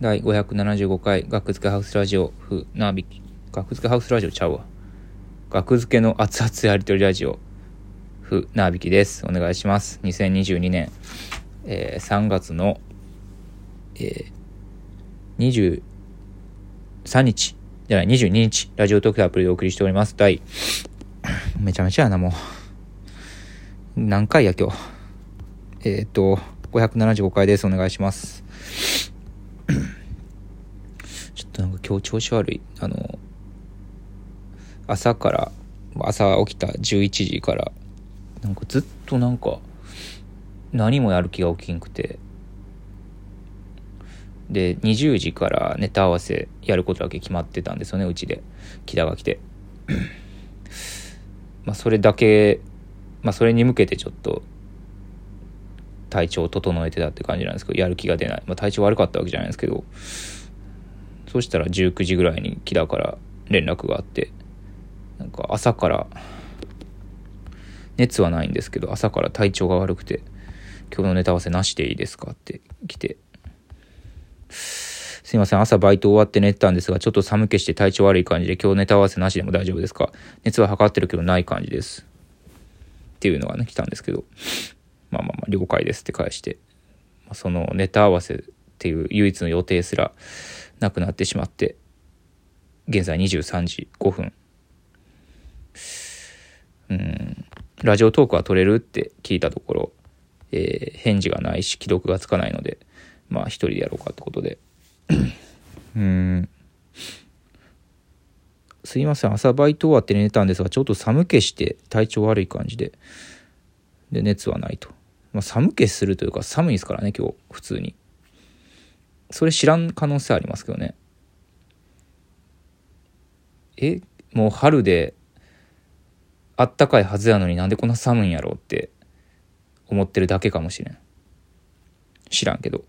第575回学付けハウスラジオ風なびき学付けハウスラジオちゃうわ。学付けの熱々やりとりラジオ風なびきです。お願いします。2022年、えー、3月の、えー、23日じゃない22日ラジオトークアプリでお送りしております。第めちゃめちゃやなもう。何回や今日。えっ、ー、と575回です。お願いします。ちょっとなんか今日調子悪い。あの、朝から、朝起きた11時から、なんかずっとなんか、何もやる気が起きんくて、で、20時からネタ合わせやることだけ決まってたんですよね、うちで。木田が来て。まあ、それだけ、まあ、それに向けてちょっと、体調を整えてたって感じなんですけど、やる気が出ない。まあ、体調悪かったわけじゃないですけど、そしたら19時ぐらいに木田から連絡があって、なんか朝から、熱はないんですけど、朝から体調が悪くて、今日のネタ合わせなしでいいですかって来て、すいません、朝バイト終わって寝てたんですが、ちょっと寒気して体調悪い感じで、今日ネタ合わせなしでも大丈夫ですか？熱は測ってるけどない感じです。っていうのがね、来たんですけど、まあまあまあ、了解ですって返して、まあ、そのネタ合わせっていう唯一の予定すらなくなってしまって、現在23時5分。うん、ラジオトークは取れるって聞いたところ、えー、返事がないし、既読がつかないので、まあ一人でやろうかってことで。うん。すいません、朝バイト終わって寝たんですが、ちょっと寒気して体調悪い感じで、で、熱はないと。まあ、寒気するというか寒いですからね、今日、普通に。それ知らん可能性ありますけどね。え、もう春で、あったかいはずやのになんでこんな寒いんやろうって思ってるだけかもしれん。知らんけど。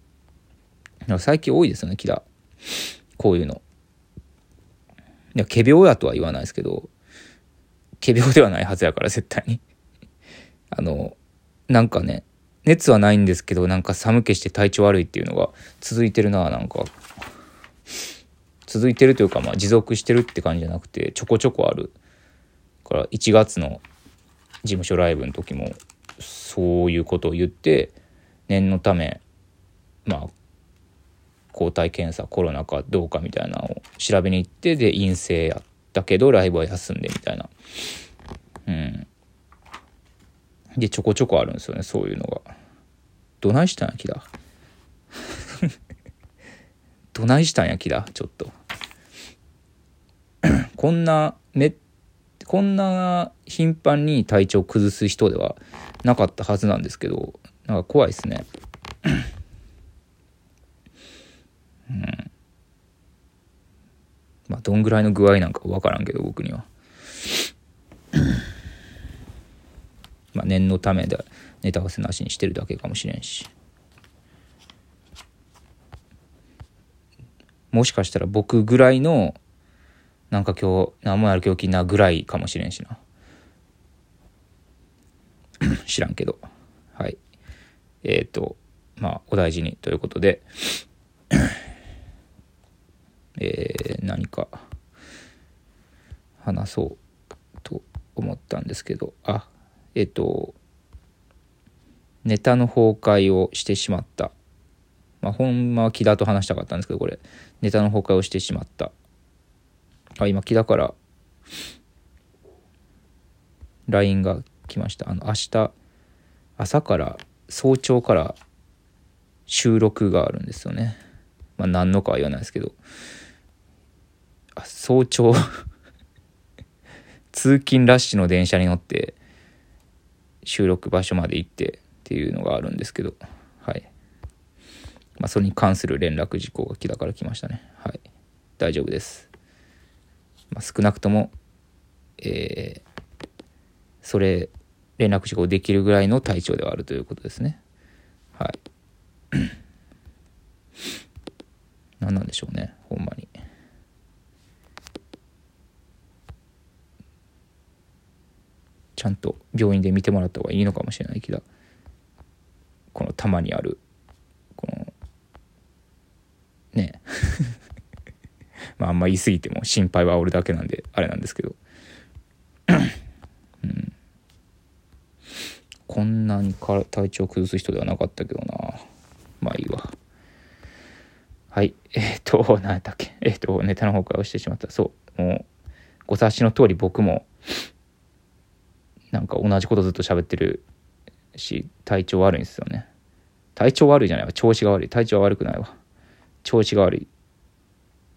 最近多いですよね、キラ。こういうの。いや、仮病やとは言わないですけど、仮病ではないはずやから、絶対に。あの、なんかね、熱はないんですけど、なんか寒気して体調悪いっていうのが続いてるな、なんか。続いてるというか、まあ持続してるって感じじゃなくて、ちょこちょこある。から1月の事務所ライブの時も、そういうことを言って、念のため、まあ、抗体検査コロナかどうかみたいなのを調べに行ってで陰性やったけどライブは休んでみたいなうんでちょこちょこあるんですよねそういうのが。どないしたんやキラ どないしたんやキラちょっと。こんなめこんな頻繁に体調崩す人ではなかったはずなんですけどなんか怖いですね。うん。まあどんぐらいの具合なんか分からんけど僕には。まあ念のためでネタ合わせなしにしてるだけかもしれんし。もしかしたら僕ぐらいのなんか今日何もやる気起きなぐらいかもしれんしな。知らんけど。はい。えっ、ー、とまあお大事にということで。えー、何か話そうと思ったんですけど。あえっ、とネタの崩壊をしてしまった。まあほんまは木田と話したかったんですけどこれ。ネタの崩壊をしてしまった。あ今木田から LINE が来ました。あの明日朝から早朝から収録があるんですよね。まあ何のかは言わないですけど。あ早朝。通勤ラッシュの電車に乗って収録場所まで行ってっていうのがあるんですけどはい。まあそれに関する連絡事項が来たから来ましたね。はい。大丈夫です、まあ、少なくともえー、それ連絡事項できるぐらいの体調ではあるということですね。はい。何なんでしょうねほんまに。ちゃんと病院で見てもらった方がいいのかもしれないけどこのたまにあるこのね。まああんま言い過ぎても心配は俺だけなんであれなんですけど、うん、こんなにか体調崩す人ではなかったけどな。まあいいわ。はい。えっ、ー、と何やっけ。えっ、とネタの崩壊をしてしまった。そう。もうご察しの通り僕もなんか同じことずっと喋ってるし体調悪いんですよね。体調悪いじゃないわ。調子が悪い。体調は悪くないわ。調子が悪い。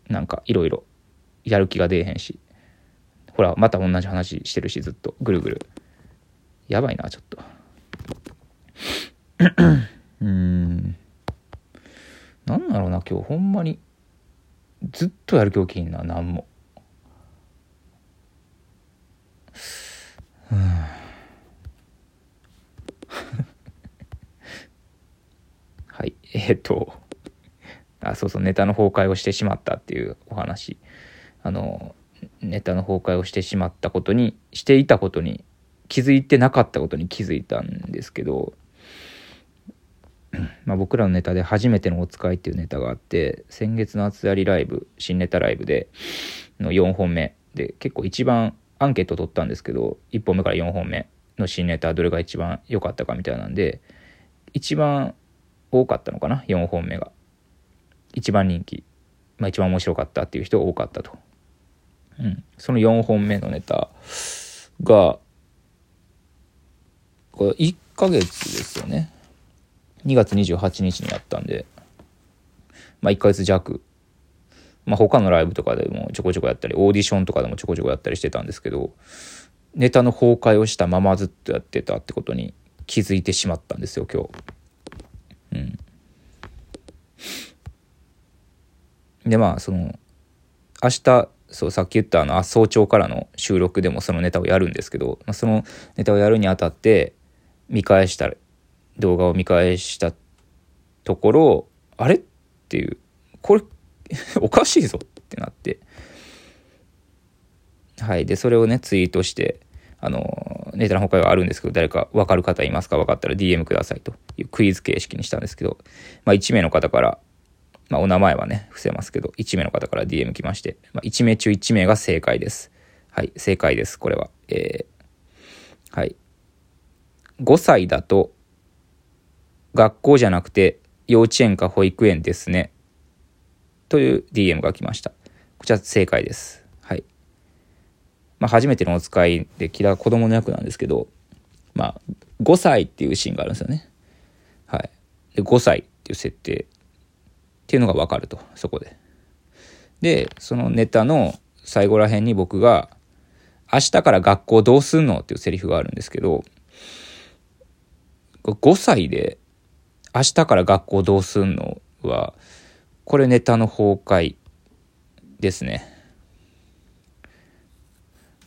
なんかいろいろやる気が出えへんし。ほらまた同じ話してるしずっと。ぐるぐる。やばいなちょっと。うん。なんだろうな今日。ほんまに。ずっとやる気起きんな何も はい。えー、っとあそうそうネタの崩壊をしてしまったっていうお話。あのネタの崩壊をしてしまったことにしていたことに気づいてなかったことに気づいたんですけど、まあ、僕らのネタで「初めてのお使い」っていうネタがあって先月の熱やりライブ新ネタライブでの4本目で結構一番アンケート取ったんですけど1本目から4本目の新ネタどれが一番良かったかみたいなんで一番多かったのかな？4本目が。一番人気、まあ、一番面白かったっていう人が多かったと、うん、その4本目のネタがこれ1ヶ月ですよね。2月28日にやったんでまあ1ヶ月弱まあ他のライブとかでもちょこちょこやったりオーディションとかでもちょこちょこやったりしてたんですけどネタの崩壊をしたままずっとやってたってことに気づいてしまったんですよ今日。うん。でまあその明日そうさっき言ったあの早朝からの収録でもそのネタをやるんですけど、まあ、そのネタをやるにあたって見返した動画を見返したところあれっていうこれ おかしいぞってなってはいでそれをねツイートしてあのネタの他はあるんですけど誰か分かる方いますか？分かったら DM くださいというクイズ形式にしたんですけど、まあ、1名の方からまあ、お名前はね、伏せますけど、1名の方から DM 来まして、まあ、1名中1名が正解です。はい、正解です、これは。えー、はい。5歳だと、学校じゃなくて、幼稚園か保育園ですね。という DM が来ました。こちら正解です。はい。まあ、初めてのお使いで、キラ子供の役なんですけど、まあ、5歳っていうシーンがあるんですよね。はい。で、5歳っていう設定っていうのが分かるとそこで。でそのネタの最後らへんに僕が「明日から学校どうすんの?」っていうセリフがあるんですけど5歳で「明日から学校どうすんの?」はこれネタの崩壊ですね。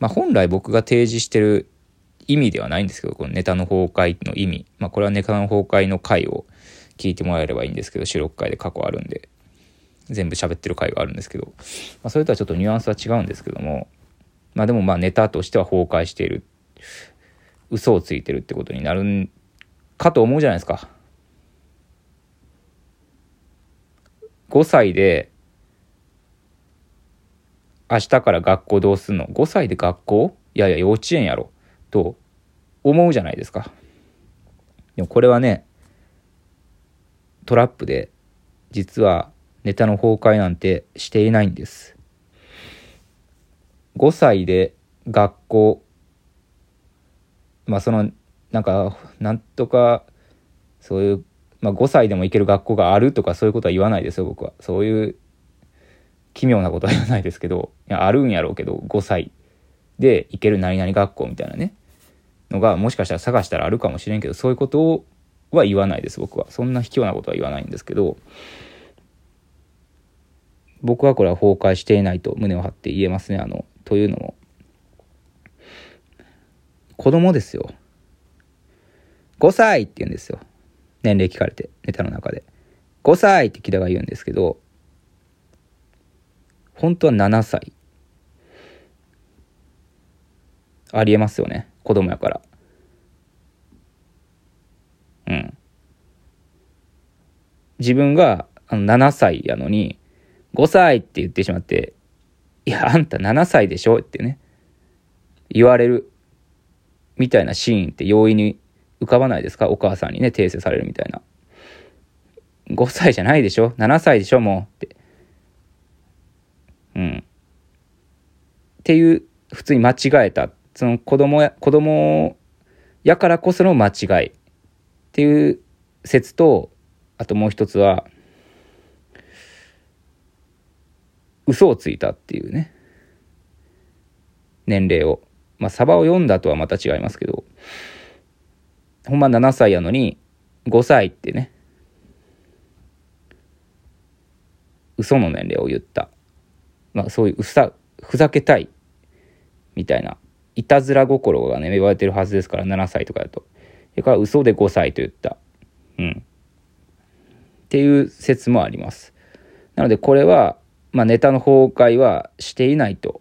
まあ本来僕が提示してる意味ではないんですけどこのネタの崩壊の意味。まあこれはネタの崩壊の回を聞いてもらえればいいんですけど収録回で過去あるんで。全部喋ってる回があるんですけど、まあ、それとはちょっとニュアンスは違うんですけども。まあでもまあネタとしては崩壊している。嘘をついてるってことになるんかと思うじゃないですか。5歳で明日から学校どうすんの ?5 歳で学校？いやいや幼稚園やろ。と思うじゃないですか。でもこれはねトラップで実はネタの崩壊なんてしていないんです。5歳で学校まあそのなんかなんとかそういう、まあ、5歳でも行ける学校があるとかそういうことは言わないですよ僕は。そういう奇妙なことは言わないですけどいやあるんやろうけど5歳で行ける何々学校みたいなね。のがもしかしたら探したらあるかもしれんけどそういうことをは言わないです僕は。そんな卑怯なことは言わないんですけど僕はこれは崩壊していないと胸を張って言えますね。あのというのも子供ですよ。5歳って言うんですよ。年齢聞かれてネタの中で。5歳って木田が言うんですけど本当は7歳。ありえますよね子供やから。うん。自分があの7歳やのに、5歳って言ってしまって、いや、あんた7歳でしょってね、言われるみたいなシーンって容易に浮かばないですか？お母さんにね、訂正されるみたいな。5歳じゃないでしょ ?7 歳でしょ？もうって。うん。っていう、普通に間違えた。その子供や、子供やからこその間違いっていう説と、あともう一つは、嘘をついたっていうね。年齢を。まあ、サバを読んだとはまた違いますけど、ほんま7歳やのに、5歳ってね、嘘の年齢を言った。まあ、そういううさ、ふざけたい、みたいな、いたずら心がね、芽生えてるはずですから、7歳とかだと。それから嘘で5歳と言った。うん。っていう説もあります。なので、これは、まあ、ネタの崩壊はしていないと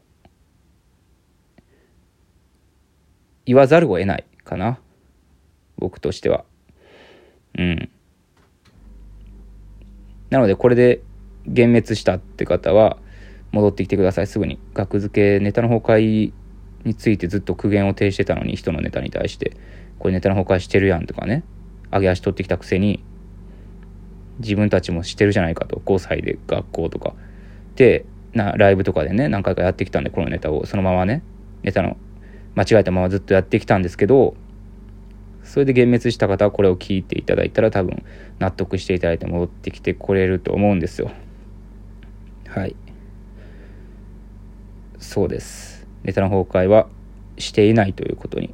言わざるを得ないかな。僕としては。うん。なので、これで幻滅したって方は、戻ってきてください。すぐに。額付け、ネタの崩壊についてずっと苦言を呈してたのに、人のネタに対して、これネタの崩壊してるやんとかね、上げ足取ってきたくせに、自分たちもしてるじゃないかと。5歳で学校とか。で、な、ライブとかでね、何回かやってきたんで、このネタをそのままね、ネタの間違えたままずっとやってきたんですけどそれで幻滅した方はこれを聞いていただいたら多分納得していただいて戻ってきてくれると思うんですよ。はい。そうです。ネタの崩壊はしていないということに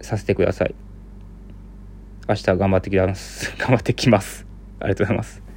させてください。明日頑張ってきます。頑張ってきます。ありがとうございます